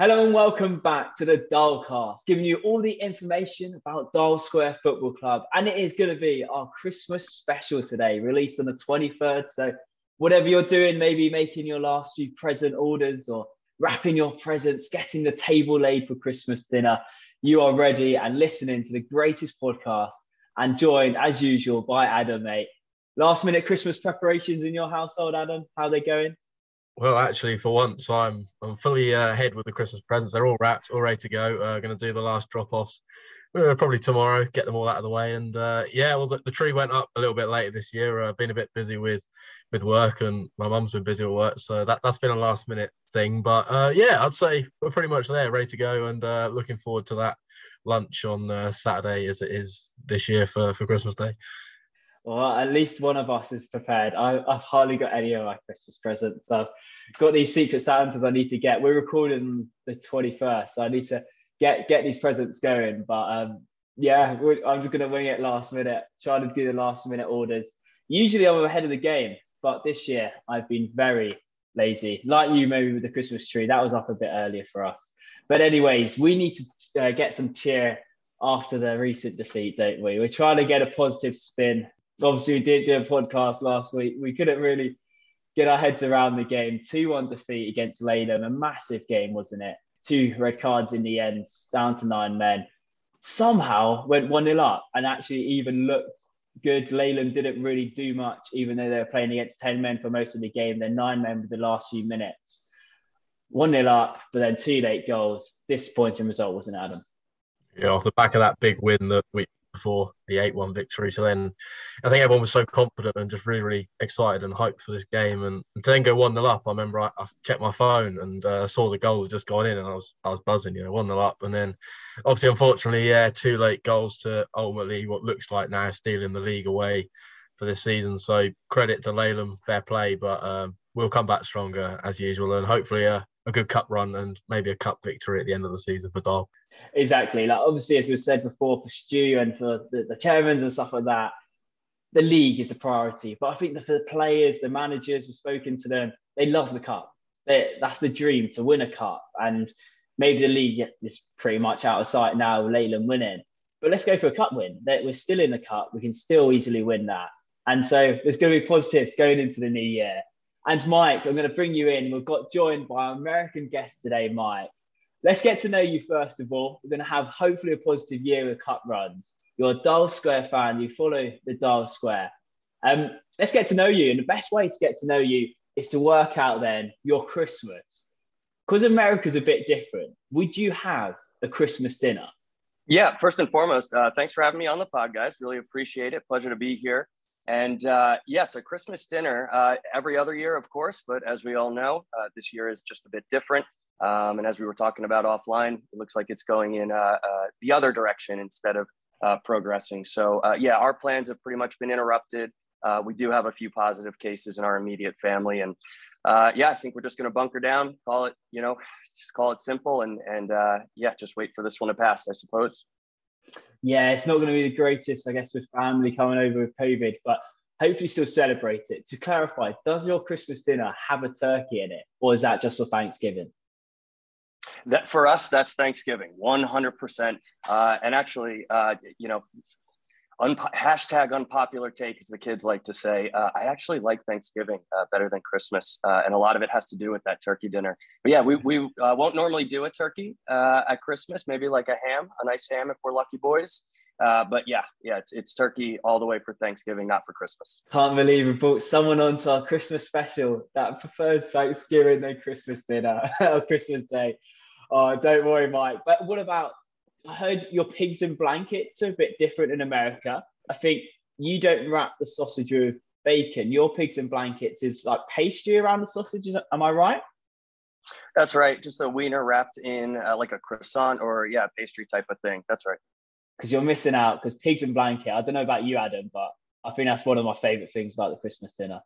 Hello and welcome back to the Dialcast, giving you all the information about Dial Square Football Club. And it is going to be our Christmas special today, released on the 23rd. So, whatever you're doing, maybe making your last few present orders or wrapping your presents, getting the table laid for Christmas dinner, you are ready and listening to the greatest podcast and joined, as usual, by Adam, mate. Last minute Christmas preparations in your household, Adam? How are they going? Well, actually, for once, I'm I'm fully uh, ahead with the Christmas presents. They're all wrapped, all ready to go. Uh, going to do the last drop offs uh, probably tomorrow. Get them all out of the way, and uh, yeah, well, the, the, tree went up a little bit later this year. I've uh, been a bit busy with with work, and my mum's been busy with work, so that that's been a last minute thing. But uh, yeah, I'd say we're pretty much there, ready to go, and uh, looking forward to that lunch on Saturday as it is this year for for Christmas Day. Well, at least one of us is prepared. I, have hardly got any of my Christmas presents. I've got these secret Santas I need to get. We're recording the 21st, so I need to get get these presents going. But um, yeah, I'm just going to wing it last minute, try to do the last minute orders. Usually I'm ahead of the game, but this year I've been very lazy. Like you, maybe with the Christmas tree, that was up a bit earlier for us. But anyways, we need to uh, get some cheer after the recent defeat, don't we? We're trying to get a positive spin obviously we did do a podcast last week. We couldn't really get our heads around the game. 2 1 defeat against Laleham, a massive game, wasn't it? Two red cards in the end, down to nine men. Somehow went 1 0 up and actually even looked good. Laleham didn't really do much, even though they were playing against 10 men for most of the game. Then nine men with the last few minutes. 1 0 up, but then two late goals. Disappointing result, wasn't it, Adam? Yeah, off the back of that big win that we before the 8 1 victory. So then I think everyone was so confident and just really, really excited and hyped for this game. And, and to then go 1 0 up, I remember I, I, checked my phone and uh, saw the goal just gone in and I was I was buzzing, you know, 1 0 up. And then obviously, unfortunately, yeah, two late goals to ultimately what looks like now stealing the league away for this season. So credit to Laleham, fair play, but um, we'll come back stronger as usual and hopefully a, a good cup run and maybe a cup victory at the end of the season for Dial. Exactly. Like obviously, as we said before, for Stu and for the, the chairmen and stuff like that, the league is the priority. But I think that for the players, the managers, we've spoken to them, they love the cup. They, that's the dream to win a cup. And maybe the league is pretty much out of sight now, Laleham winning. But let's go for a cup win. We're still in the cup. We can still easily win that. And so there's going to be positives going into the new year. And Mike, I'm going to bring you in. We've got joined by our American guest today, Mike let's get to know you first of all. We're going to have hopefully a positive year with cup runs. You're a Dial Square fan. You follow the Dial Square. Um, let's get to know you. And the best way to get to know you is to work out then your Christmas. Because America's a bit different. Would you have a Christmas dinner? Yeah, first and foremost, uh, thanks for having me on the pod, guys. Really appreciate it. Pleasure to be here. And uh, yes, a Christmas dinner uh, every other year, of course, but as we all know, uh, this year is just a bit different. Um, and as we were talking about offline, it looks like it's going in uh, uh, the other direction instead of uh, progressing. So, uh, yeah, our plans have pretty much been interrupted. Uh, we do have a few positive cases in our immediate family, and uh, yeah, I think we're just going to bunker down, call it, you know, just call it simple, and and yeah, just wait for this one to pass, I suppose. Yeah, it's not going to be the greatest, I guess, with family coming over with COVID, but hopefully still celebrate it. To clarify, does your Christmas dinner have a turkey in it, or is that just for Thanksgiving? That for us that's thanksgiving 100% uh, and actually uh, you know un- hashtag unpopular take as the kids like to say. Uh, i actually like thanksgiving uh, better than christmas uh, and a lot of it has to do with that turkey dinner. But yeah we, we uh, won't normally do a turkey at christmas maybe like a ham a nice ham if we're lucky boys. But yeah yeah it's, it's turkey all the way for thanksgiving not for christmas. Can't believe we brought someone onto our christmas special that prefers thanksgiving than christmas dinner or christmas day Oh, don't worry, Mike. But what about? I heard your pigs and blankets are a bit different in America. I think you don't wrap the sausage with bacon. Your pigs and blankets is like pastry around the sausages. Am I right? That's right. Just a wiener wrapped in uh, like a croissant or yeah, pastry type of thing. That's right. Because you're missing out. Because pigs and blanket. I don't know about you, Adam, but I think that's one of my favorite things about the Christmas dinner.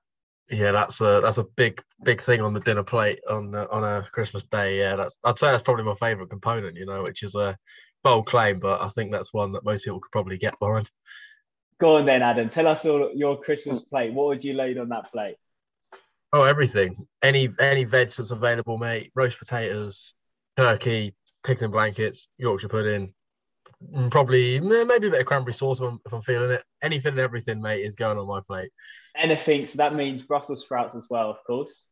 Yeah, that's a that's a big big thing on the dinner plate on uh, on a Christmas day. Yeah, that's I'd say that's probably my favourite component. You know, which is a bold claim, but I think that's one that most people could probably get behind. Go on then, Adam. Tell us all your Christmas plate. What would you load on that plate? Oh, everything. Any any veg that's available, mate. Roast potatoes, turkey, pickled blankets, Yorkshire pudding, probably maybe a bit of cranberry sauce if I'm, if I'm, feeling it. Anything and everything, mate, is going on my plate. Anything. So that means Brussels sprouts as well, of course.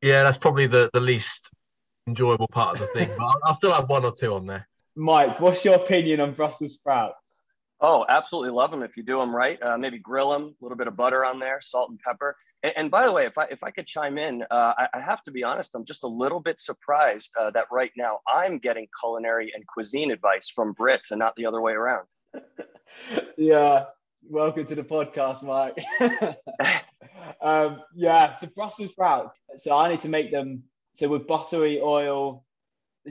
Yeah, that's probably the, the least enjoyable part of the thing, but I'll, I'll still have one or two on there. Mike, what's your opinion on Brussels sprouts? Oh, absolutely love them if you do them right. Uh, maybe grill them, a little bit of butter on there, salt and pepper. And, and by the way, if I if I could chime in, uh, I, I, have to be honest. I'm just a little bit surprised uh, that right now I'm getting culinary and cuisine advice from Brits and not the other way around. yeah, welcome to the podcast, Mike. um, yeah, so Brussels sprouts. So I need to make them. So with buttery oil,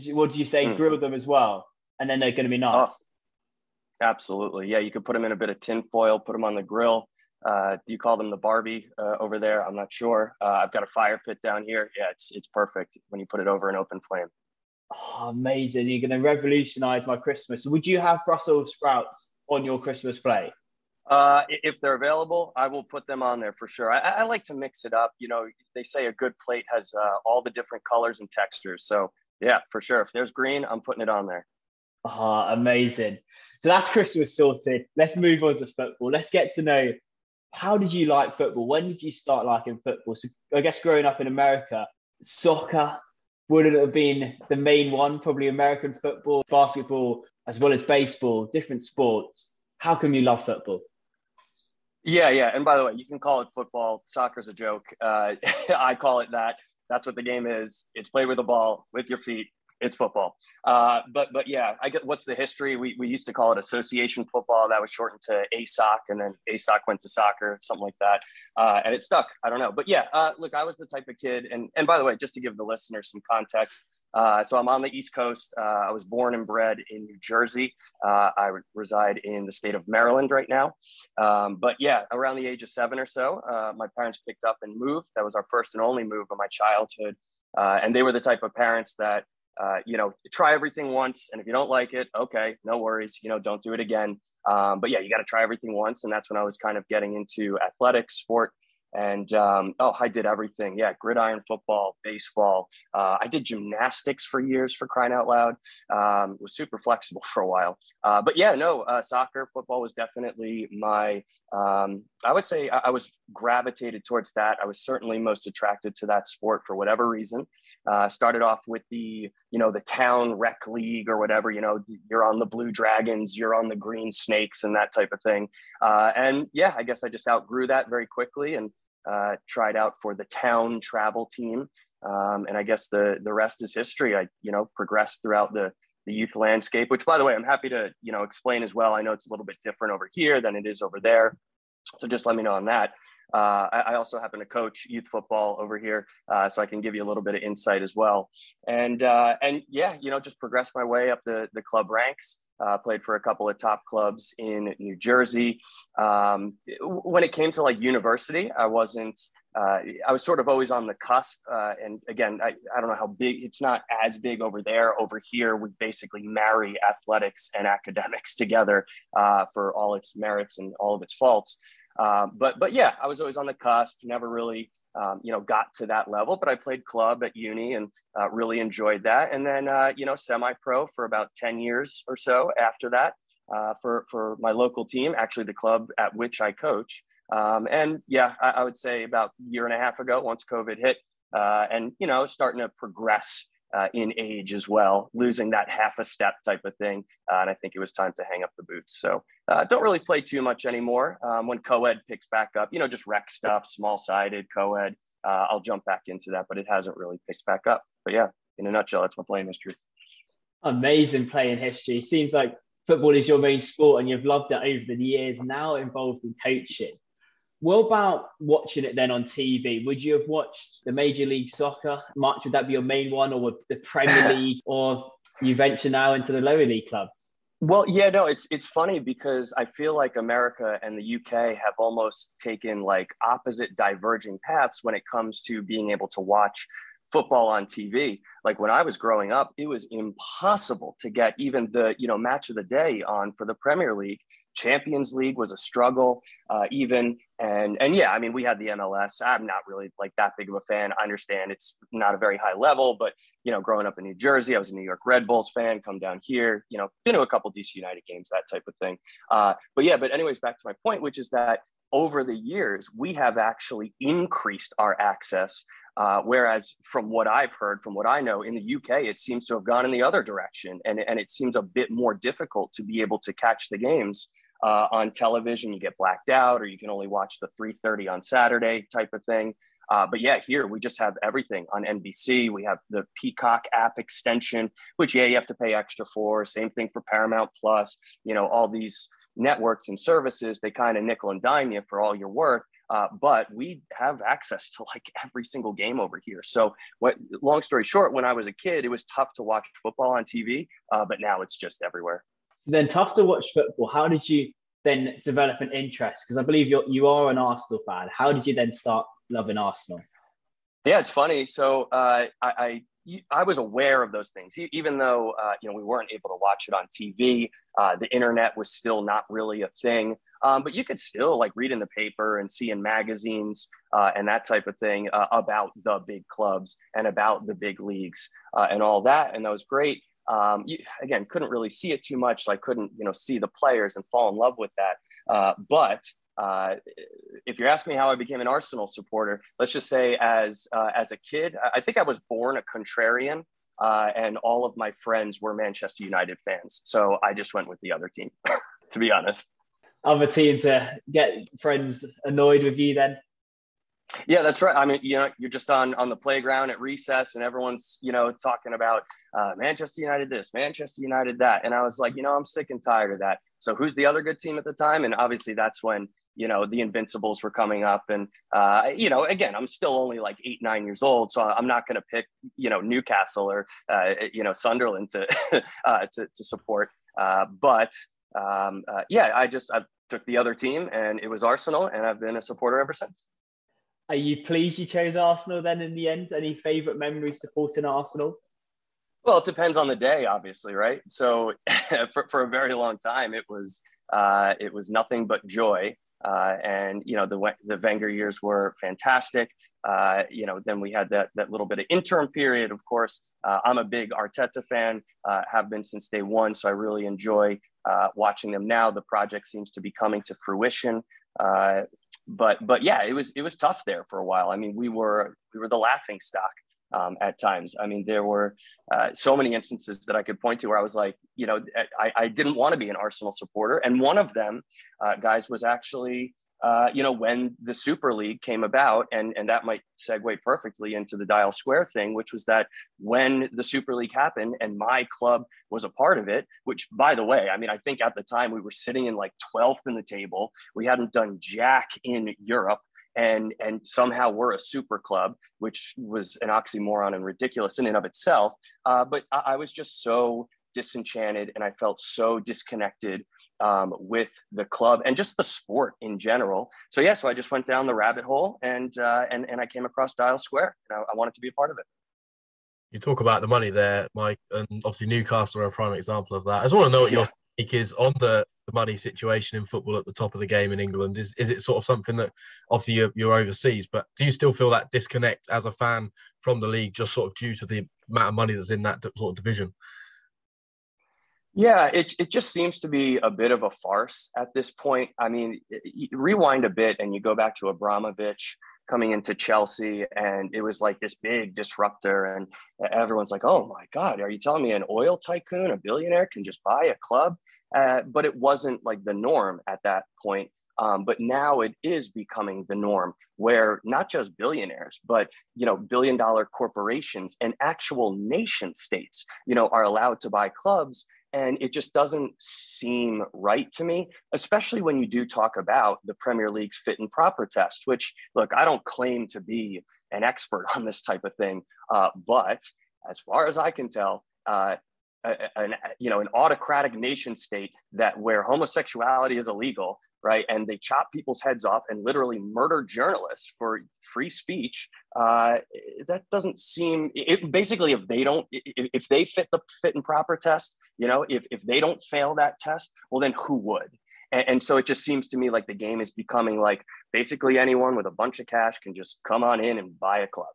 what did you say? Mm. Grill them as well, and then they're going to be nice. Oh, absolutely, yeah. You could put them in a bit of tin foil, put them on the grill uh, do you call them the Barbie uh, over there? I'm not sure. Uh, I've got a fire pit down here. Yeah, it's it's perfect when you put it over an open flame. Oh, amazing! You're going to revolutionize my Christmas. Would you have Brussels sprouts on your Christmas plate? Uh, if they're available, I will put them on there for sure. I, I like to mix it up. You know, they say a good plate has uh, all the different colors and textures. So yeah, for sure. If there's green, I'm putting it on there. Ah, oh, amazing. So that's Christmas sorted. Let's move on to football. Let's get to know how did you like football? When did you start liking football? So I guess growing up in America, soccer wouldn't have been the main one? Probably American football, basketball, as well as baseball, different sports. How come you love football? Yeah, yeah. And by the way, you can call it football. Soccer's a joke. Uh, I call it that. That's what the game is. It's played with a ball, with your feet, it's football. Uh, but but yeah, I get what's the history. We, we used to call it association football. That was shortened to ASOC, and then ASOC went to soccer, something like that, uh, and it stuck. I don't know, but yeah, uh, look, I was the type of kid, and and by the way, just to give the listeners some context. Uh, so I'm on the East Coast. Uh, I was born and bred in New Jersey. Uh, I reside in the state of Maryland right now. Um, but yeah, around the age of seven or so, my parents picked up and moved. That was our first and only move of my childhood. and they were the type of parents that uh, you know, try everything once. And if you don't like it, okay, no worries. You know, don't do it again. Um, but yeah, you got to try everything once. And that's when I was kind of getting into athletics, sport, and um, oh, I did everything. Yeah, gridiron football, baseball. Uh, I did gymnastics for years for crying out loud. Um, was super flexible for a while. Uh, but yeah, no, uh, soccer, football was definitely my. Um, I would say I, I, was gravitated towards that. I was certainly most attracted to that sport for whatever reason. Uh, started off with the you know the town rec league or whatever. You know, you're on the Blue Dragons, you're on the Green Snakes, and that type of thing. Uh, and yeah, I guess I just outgrew that very quickly and uh, tried out for the town travel team. Um, and I guess the the rest is history. I you know progressed throughout the the youth landscape, which by the way, I'm happy to you know explain as well. I know it's a little bit different over here than it is over there, so just let me know on that. Uh, I, I, also happen to coach youth football over here, uh, so I can give you a little bit of insight as well. And uh, and yeah, you know, just progress my way up the the club ranks. Uh, played for a couple of top clubs in New Jersey. Um, when it came to like university, I wasn't. Uh, I was sort of always on the cusp. Uh, and again, I, I don't know how big. It's not as big over there. Over here, we basically marry athletics and academics together for all its merits and all of its faults. Uh, but but yeah, I was always on the cusp. Never really um, you know, got to that level. But I played club at uni and uh, really enjoyed that. And then, uh, you know, semi-pro for about 10 years or so after that uh, for, for my local team, actually the club at which I coach. Um, and yeah, I, I, would say about a year and a half ago, once COVID hit, uh, and, you know, starting to progress uh, in age as well, losing that half a step type of thing. Uh, and I think it was time to hang up the boots. So uh, don't really play too much anymore. Um, when co-ed picks back up, you know, just rec stuff, small sided co-ed, uh, I'll jump back into that, but it hasn't really picked back up. But yeah, in a nutshell, that's my playing history. Amazing playing history. Seems like football is your main sport and you've loved it over the years, now involved in coaching. What about watching it then on TV? Would you have watched the Major League Soccer much? Would that be your main one, or would the Premier League, or you venture now into the lower league clubs? Well, yeah, no, it's it's funny because I feel like America and the UK have almost taken like opposite diverging paths when it comes to being able to watch football on TV. Like when I was growing up, it was impossible to get even the, you know, match of the day on for the Premier League Champions League was a struggle, uh, even. And and yeah, I mean, we had the MLS. I'm not really like that big of a fan. I understand it's not a very high level, but you know, growing up in New Jersey, I was a New York Red Bulls fan. Come down here, you know, been to a couple DC United games, that type of thing. Uh, but yeah, but anyways, back to my point, which is that over the years, we have actually increased our access. Uh, whereas, from what I've heard, from what I know in the UK, it seems to have gone in the other direction. And, and it seems a bit more difficult to be able to catch the games uh, on television. You get blacked out, or you can only watch the 3:30 on Saturday type of thing. Uh, but yeah, here we just have everything on NBC. We have the Peacock app extension, which yeah, you have to pay extra for. Same thing for Paramount Plus. You know, all these networks and services, they kind of nickel and dime you for all your worth. Uh, but we have access to like every single game over here. So, what? Long story short, when I was a kid, it was tough to watch football on TV, uh, but now it's just everywhere. Then tough to watch football. How did you then develop an interest? Because I believe you you are an Arsenal fan. How did you then start loving Arsenal? Yeah, it's funny. So uh, I, I I was aware of those things, even though uh, you know we weren't able to watch it on TV. Uh, the internet was still not really a thing, um, but you could still like read in the paper and see in magazines uh, and that type of thing uh, about the big clubs and about the big leagues uh, and all that, and that was great. Um, you, again, couldn't really see it too much, I couldn't you know see the players and fall in love with that. Uh, but uh, if you're asking me how I became an Arsenal supporter, let's just say as uh, as a kid, I think I was born a contrarian, uh, and all of my friends were Manchester United fans. So I just went with the other team, to be honest. Other team to get friends annoyed with you then. Yeah, that's right. I mean, you know, you're just on on the playground at recess, and everyone's you know talking about uh, Manchester United this, Manchester United that, and I was like, you know, I'm sick and tired of that. So who's the other good team at the time? And obviously, that's when you know the invincibles were coming up and uh, you know again i'm still only like eight nine years old so i'm not going to pick you know newcastle or uh, you know sunderland to uh, to, to, support uh, but um, uh, yeah i just i took the other team and it was arsenal and i've been a supporter ever since are you pleased you chose arsenal then in the end any favorite memories supporting arsenal well it depends on the day obviously right so for, for a very long time it was uh, it was nothing but joy uh, and you know the the Wenger years were fantastic. Uh, you know, then we had that that little bit of interim period. Of course, uh, I'm a big Arteta fan, uh, have been since day one, so I really enjoy uh, watching them now. The project seems to be coming to fruition. But but yeah, it was it was tough there for a while. I mean, we were we were the laughing stock um, at times. I mean, there were uh, so many instances that I could point to where I was like, you know, I, I didn't want to be an Arsenal supporter. And one of them, uh, guys, was actually, uh, you know, when the Super League came about, and, and that might segue perfectly into the Dial Square thing, which was that when the Super League happened and my club was a part of it, which, by the way, I mean, I think at the time we were sitting in like 12th in the table. We hadn't done jack in Europe and and somehow we're a super club, which was an oxymoron and ridiculous in and of itself. Uh, but I, I, was just so disenchanted and I felt so disconnected um, with the club and just the sport in general. So yeah, so I just went down the rabbit hole and uh, and and I came across Dial Square and I, I wanted to be a part of it. You talk about the money there, Mike, and obviously Newcastle are a prime example of that. I just want to know what your take is on the the money situation in football at the top of the game in England? Is is it sort of something that obviously you're, you're overseas, but do you still feel that disconnect as a fan from the league, just sort of due to the amount of money that's in that sort of division? Yeah, it, it just seems to be a bit of a farce at this point. I mean, rewind a bit and you go back to Abramovich coming into Chelsea, and it was like this big disruptor. And everyone's like, oh my God, are you telling me an oil tycoon, a billionaire, can just buy a club? Uh, but it wasn't like the norm at that point. Um, but now it is becoming the norm where not just billionaires but you know billion dollar corporations and actual nation states you know are allowed to buy clubs and it just doesn't seem right to me especially when you do talk about the premier league's fit and proper test which look i don't claim to be an expert on this type of thing uh, but as far as i can tell uh, an you know an autocratic nation state that where homosexuality is illegal right and they chop people's heads off and literally murder journalists for free speech uh, that doesn't seem it, basically if they don't if, they fit the fit and proper test you know if, if they don't fail that test well then who would and, and, so it just seems to me like the game is becoming like basically anyone with a bunch of cash can just come on in and buy a club.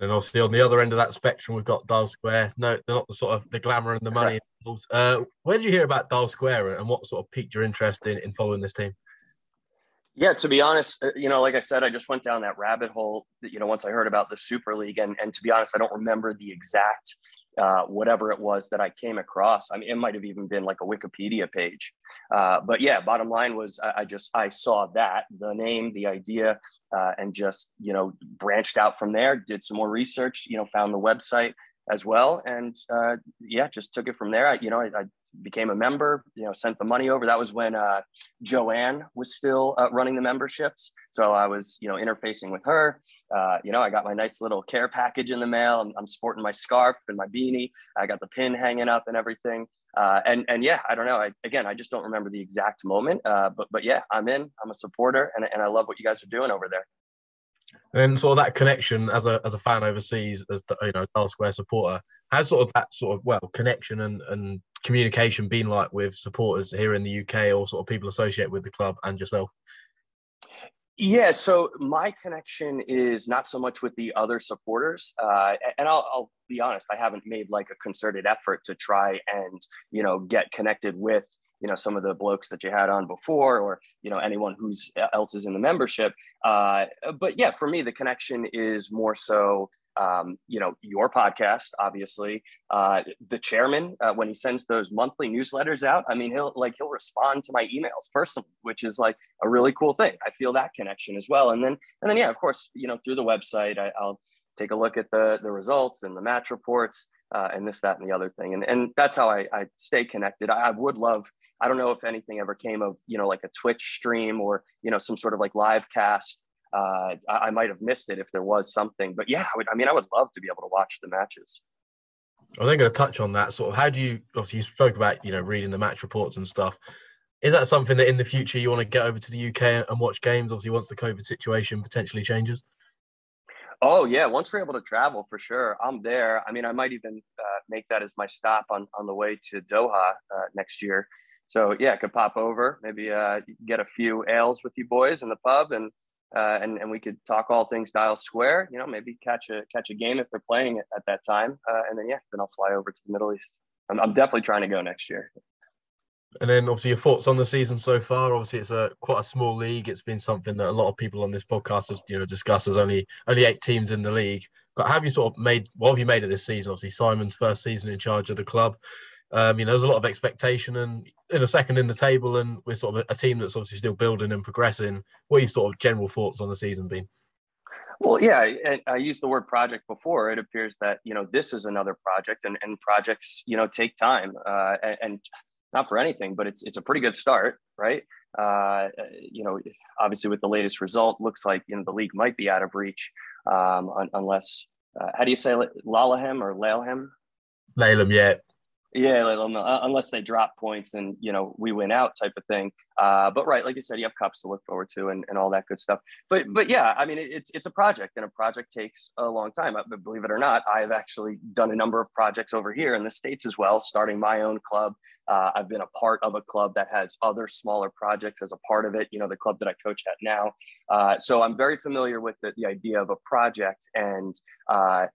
And obviously on the other end of that spectrum, we've got Dial Square. No, they're not the sort of the glamour and the money. Uh, where did you hear about Dial Square and what sort of piqued your interest in, in following this team? Yeah, to be honest, uh, you know, like I said, I just went down that rabbit hole. You know, once I heard about the Super League, and and to be honest, I don't remember the exact uh, whatever it was that I came across. I mean, it might have even been like a Wikipedia page. Uh, but yeah, bottom line was I, I, just I saw that the name, the idea, uh, and just you know branched out from there. Did some more research. You know, found the website as well, and uh, yeah, just took it from there. I, you know, I, I became a member, you know, sent the money over. That was when uh, Joanne was still uh, running the memberships. So I was, you know, interfacing with her. Uh, you know, I got my nice little care package in the mail. I'm, I'm, sporting my scarf and my beanie. I got the pin hanging up and everything. Uh, and and yeah, I don't know. I, again, I just don't remember the exact moment. Uh, but but yeah, I'm in. I'm a supporter, and, and I love what you guys are doing over there. And sort of that connection as a as a fan overseas, as the, you know, Dial Square supporter, has sort of that sort of well connection and and communication been like with supporters here in the UK or sort of people associated with the club and yourself? Yeah, so my connection is not so much with the other supporters, uh, and I'll, I'll, be honest, I haven't made like a concerted effort to try and you know get connected with you know some of the blokes that you had on before, or you know anyone who's else is in the membership. Uh, but yeah, for me, the connection is more so um, you know, your podcast, obviously, uh, the chairman, uh, when he sends those monthly newsletters out, I mean, he'll like, he'll respond to my emails personally, which is like a really cool thing. I feel that connection as well. And then, and then, yeah, of course, you know, through the website, I, will take a look at the, the results and the match reports uh, and this, that, and the other thing. And, and that's how I, I stay connected. I, I would love, I don't know if anything ever came of, you know, like a Twitch stream or, you know, some sort of like live cast uh, I, I might have missed it if there was something. But yeah, I, would, I mean, I would love to be able to watch the matches. I was going to touch on that. Sort of, how do you obviously you spoke about you know reading the match reports and stuff. Is that something that in the future you want to get over to the UK and watch games? Obviously, once the COVID situation potentially changes. Oh yeah, once we're able to travel for sure, I'm there. I mean, I might even uh, make that as my stop on on the way to Doha uh, next year. So yeah, I could pop over, maybe uh, get a few ales with you boys in the pub, and uh, and and we could talk all things Dial Square. You know, maybe catch a catch a game if they're playing it at that time, uh, and then yeah, then I'll fly over to the Middle East. I'm, I'm definitely trying to go next year. And then obviously your thoughts on the season so far. Obviously, it's a quite a small league. It's been something that a lot of people on this podcast have you know discussed. There's only only eight teams in the league. But have you sort of made what have you made of this season? Obviously, Simon's first season in charge of the club. Um, you know, there's a lot of expectation and in a second in the table, and we're sort of a team that's obviously still building and progressing. What are your sort of general thoughts on the season been? Well, yeah, I, I used the word project before. It appears that you know this is another project, and, and projects you know take time, uh, and, and, not for anything, but it's it's a pretty good start, right? Uh, you know, obviously with the latest result, looks like you know the league might be out of reach, um, unless uh, how do you say Laleham or Laleham? Laleham, yeah, yeah, uh, unless they drop points and you know we win out type of thing. Uh, but right, like you said, you have cups to look forward to and, and all that good stuff. But but yeah, I mean it's it's a project and a project takes a long time. But believe it or not, I've actually done a number of projects over here in the states as well. Starting my own club, uh, I've been a part of a club that has other smaller projects as a part of it. You know, the club that I coach at now. Uh, so I'm very familiar with the, the idea of a project and uh,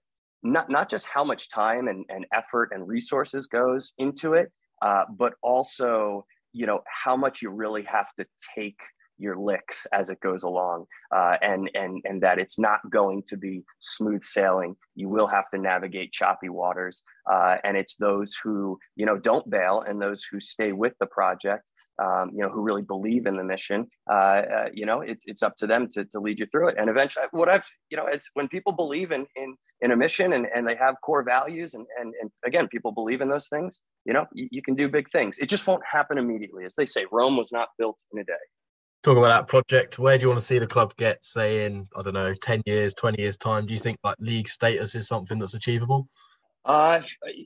not not just how much time and, and effort and resources goes into it, uh, but also you know how much you really have to take your licks as it goes along uh, and and and that it's not going to be smooth sailing you will have to navigate choppy waters uh, and it's those who you know don't bail and those who stay with the project um, you know, who really believe in the mission, uh, uh, you know, it's, it's up to them to, to lead you through it. And eventually what I've, you know, it's when people believe in, in, in a mission and, and they have core values and, and, and again, people believe in those things, you know, you, you can do big things. It just won't happen immediately. As they say, Rome was not built in a day. Talking about that project, where do you want to see the club get, say, in, I don't know, 10 years, 20 years time? Do you think like league status is something that's achievable? Uh,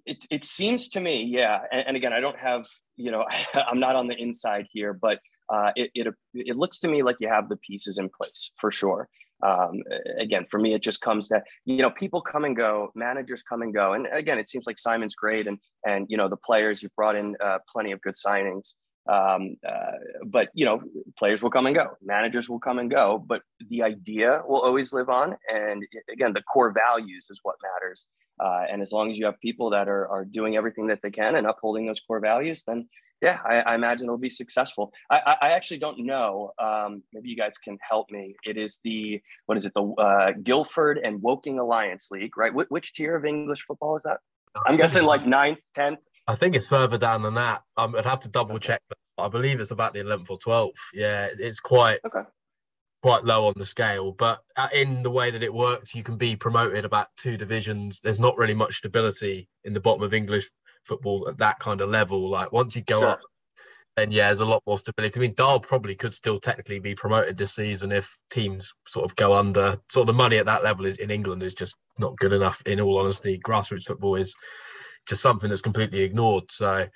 it, it seems to me, yeah. And, and again, I don't have, you know, I'm not on the inside here, but uh, it, it, it looks to me like you have the pieces in place for sure. Um, again, for me, it just comes that, you know, people come and go, managers come and go. And again, it seems like Simon's great. And, and, you know, the players, you've brought in uh, plenty of good signings. Um, uh, but you know, players will come and go, managers will come and go, but the idea will always live on. And again, the core values is what matters. Uh, and as long as you have people that are, are doing everything that they can and upholding those core values, then yeah, I, I imagine it'll be successful. I, I actually don't know. Um, maybe you guys can help me. It is the what is it? The uh, Guildford and Woking Alliance League, right? Wh- which tier of English football is that? I'm guessing like ninth, tenth. I think it's further down than that. Um, I'd have to double check. I believe it's about the 11th or 12th. Yeah, it's quite okay. quite low on the scale. But uh, in the way that it works, you can be promoted about two divisions. There's not really much stability in the bottom of English football at that kind of level. Like once you go sure. up, then yeah, there's a lot more stability. I mean, Dial probably could still technically be promoted this season if teams sort of go under. Sort of the money at that level is in England is just not good enough. In all honesty, grassroots football is just something that's completely ignored. So,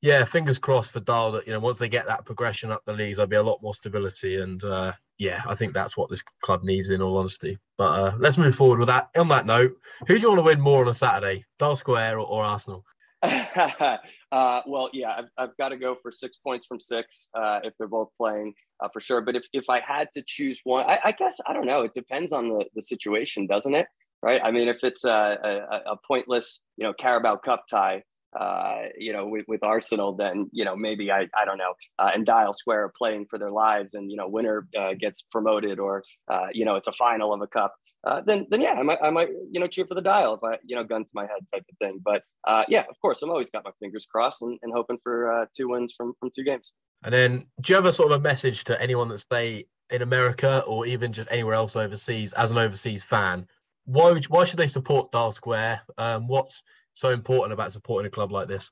yeah, fingers crossed for Dial that you know once they get that progression up the leagues, there'll be a lot more stability. And uh, yeah, I think that's what this club needs. In all honesty, but uh, let's move forward with that. On that note, who do you want to win more on a Saturday, Dial Square or, or Arsenal? uh, well, yeah, I've, I've got to go for six points from six uh, if they're both playing uh, for sure. But if, if I had to choose one, I, I, guess I don't know. It depends on the, the situation, doesn't it? Right? I mean, if it's a, a, a pointless, you know, Carabao Cup tie, uh, you know, with, with, Arsenal, then you know maybe I I don't know, uh, and Dial Square are playing for their lives, and you know winner uh, gets promoted, or uh, you know it's a final of a cup. Uh, then then yeah, I might I might you know cheer for the Dial if I you know gun to my head type of thing. But uh, yeah, of course, I'm always got my fingers crossed and, and hoping for two wins from from two games. And then, do you have a sort of a message to anyone that stay in America or even just anywhere else overseas as an overseas fan why would, why should they support Dial Square? Um, what's so important about supporting a club like this?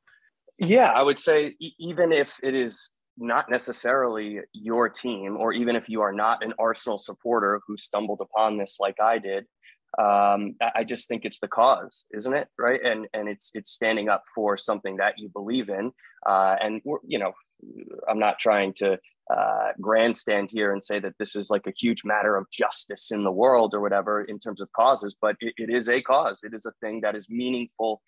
Yeah, I would say even if it is not necessarily your team, or even if you are not an Arsenal supporter who stumbled upon this like I did, um, I just think it's the cause, isn't it? Right, and and it's it's standing up for something that you believe in, uh, and you know, I'm not trying to uh, grandstand here and say that this is like a huge matter of justice in the world or whatever in terms of causes, but it, it is a cause. It is a thing that is meaningful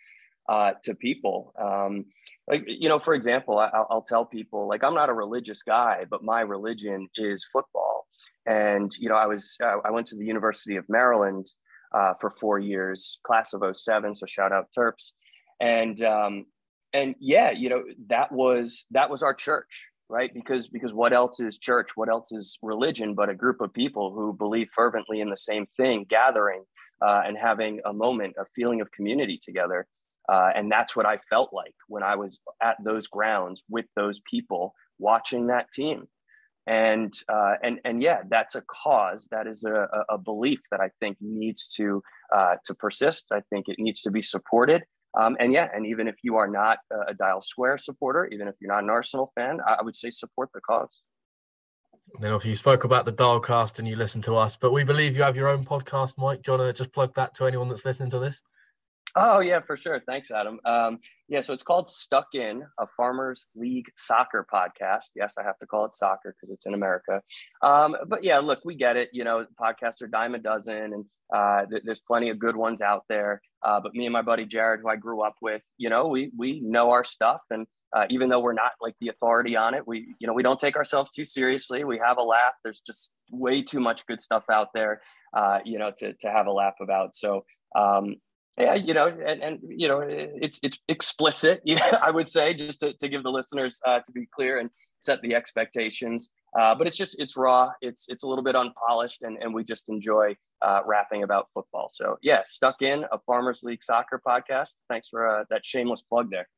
uh, to people. Um, like, you know, for example, I, will tell people, like, I'm not a religious guy, but my religion is football. And, you know, I was, uh, I went to the University of Maryland uh, for four years, class of 07. So shout out Terps. And, um, and yeah, you know, that was, that was our church right? Because because what else is church? What else is religion but a group of people who believe fervently in the same thing gathering uh, and having a moment a feeling of community together? Uh, and that's what i felt like when i was at those grounds with those people watching that team. And uh, and and yeah that's a cause that is a, a belief that i think needs to uh, to persist. I think it needs to be supported um, and yeah, and even if you are not a Dial Square supporter, even if you're not an Arsenal fan, I would say support the cause. Then, if you spoke about the Dialcast and you listen to us, but we believe you have your own podcast, Mike. Do you want to just plug that to anyone that's listening to this? Oh yeah, for sure. Thanks, Adam. Um, yeah, so it's called Stuck In, a Farmers League soccer podcast. Yes, I have to call it soccer because it's in America. Um, but yeah, look, we get it. You know, podcasts are dime a dozen, and uh, th- there's plenty of good ones out there. Uh, but me and my buddy Jared, who I grew up with, you know, we we know our stuff, and uh, even though we're not like the authority on it, we you know we don't take ourselves too seriously. We have a laugh. There's just way too much good stuff out there, uh, you know, to to have a laugh about. So um, yeah, you know, and, and you know, it's it's explicit. Yeah, I would say just to, to give the listeners uh, to be clear and set the expectations. Uh, but it's just it's raw. It's it's a little bit unpolished, and and we just enjoy uh, rapping about football. So yeah, stuck in a Farmers League soccer podcast. Thanks for uh, that shameless plug there.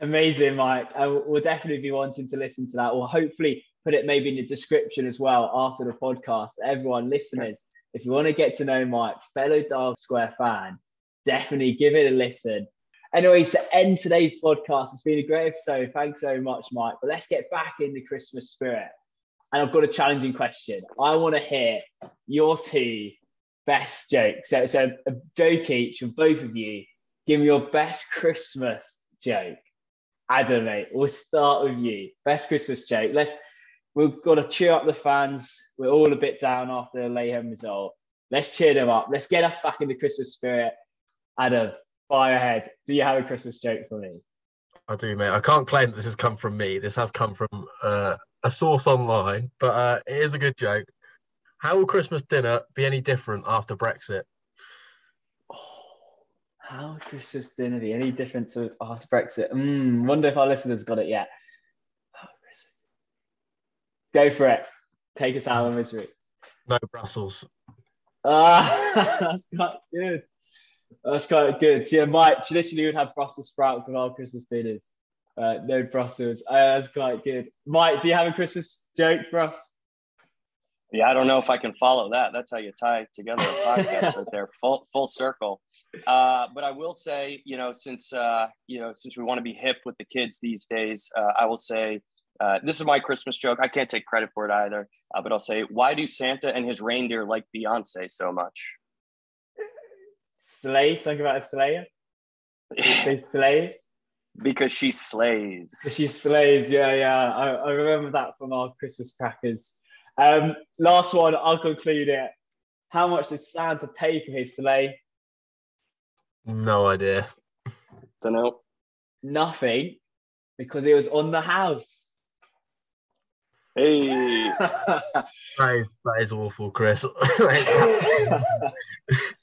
Amazing, Mike. I will definitely be wanting to listen to that, or hopefully put it maybe in the description as well after the podcast. Everyone, listeners, if you want to get to know Mike, fellow Dial Square fan definitely give it a listen. Anyways, to end today's podcast, it's been a great episode. Thanks very much, Mike. But let's get back in the Christmas spirit. And I've got a challenging question. I want to hear your two best jokes. So, so a joke each from both of you. Give me your best Christmas joke. Adam, mate, we'll start with you. Best Christmas joke. Let's. We've got to cheer up the fans. We're all a bit down after the Laleham result. Let's cheer them up. Let's get us back in the Christmas spirit. Adam, fire ahead. Do you have a Christmas joke for me? I do, mate. I can't claim that this has come from me. This has come from uh, a source online, but uh, it is a good joke. How will Christmas dinner be any different after Brexit? Oh, how will Christmas dinner be any different to after Brexit? Mm, wonder if our listeners got it yet. Oh, Go for it. Take us out of misery. No Brussels. Ah, that's quite good. That's quite good. Yeah, Mike, traditionally would have Brussels sprouts with our Christmas dinners. Uh, no Brussels. Uh, that's quite good. Mike, do you have a Christmas joke for us? Yeah, I don't know if I can follow that. That's how you tie together a podcast right there, full full circle. Uh, but I will say, you know, since uh, you know, since we want to be hip with the kids these days, uh, I will say uh, this is my Christmas joke. I can't take credit for it either, uh, but I'll say, why do Santa and his reindeer like Beyonce so much? Slay, something about a slayer. They slay because she slays. She slays, yeah, yeah. I, I remember that from our Christmas crackers. Um, last one, I'll conclude it. How much did Santa pay for his sleigh? No idea. Don't know. Nothing, because it was on the house. Hey. that, is, that is awful, Chris.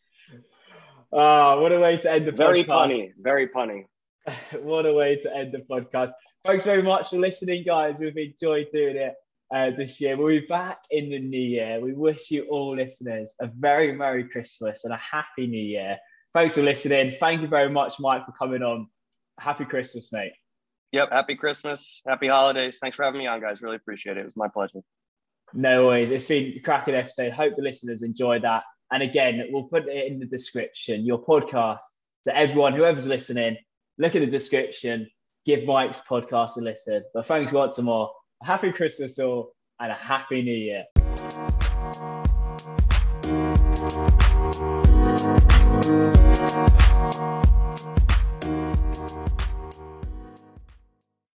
oh, what a way to end the very podcast. punny. Very punny. what a way to end the podcast. Thanks very much for listening, guys. We've enjoyed doing it uh, this year. We'll be back in the new year. We wish you all listeners a very Merry Christmas and a Happy New Year. Thanks for listening. Thank you very much, Mike, for coming on. Happy Christmas, mate. Yep. Happy Christmas. Happy holidays. Thanks for having me on, guys. Really appreciate it. It was my pleasure. No worries. It's been a cracking episode. Hope the listeners enjoyed that. And again, we'll put it in the description, your podcast. So everyone, whoever's listening, look at the description, give Mike's podcast a listen. But thanks once more. A happy Christmas all and a happy new year.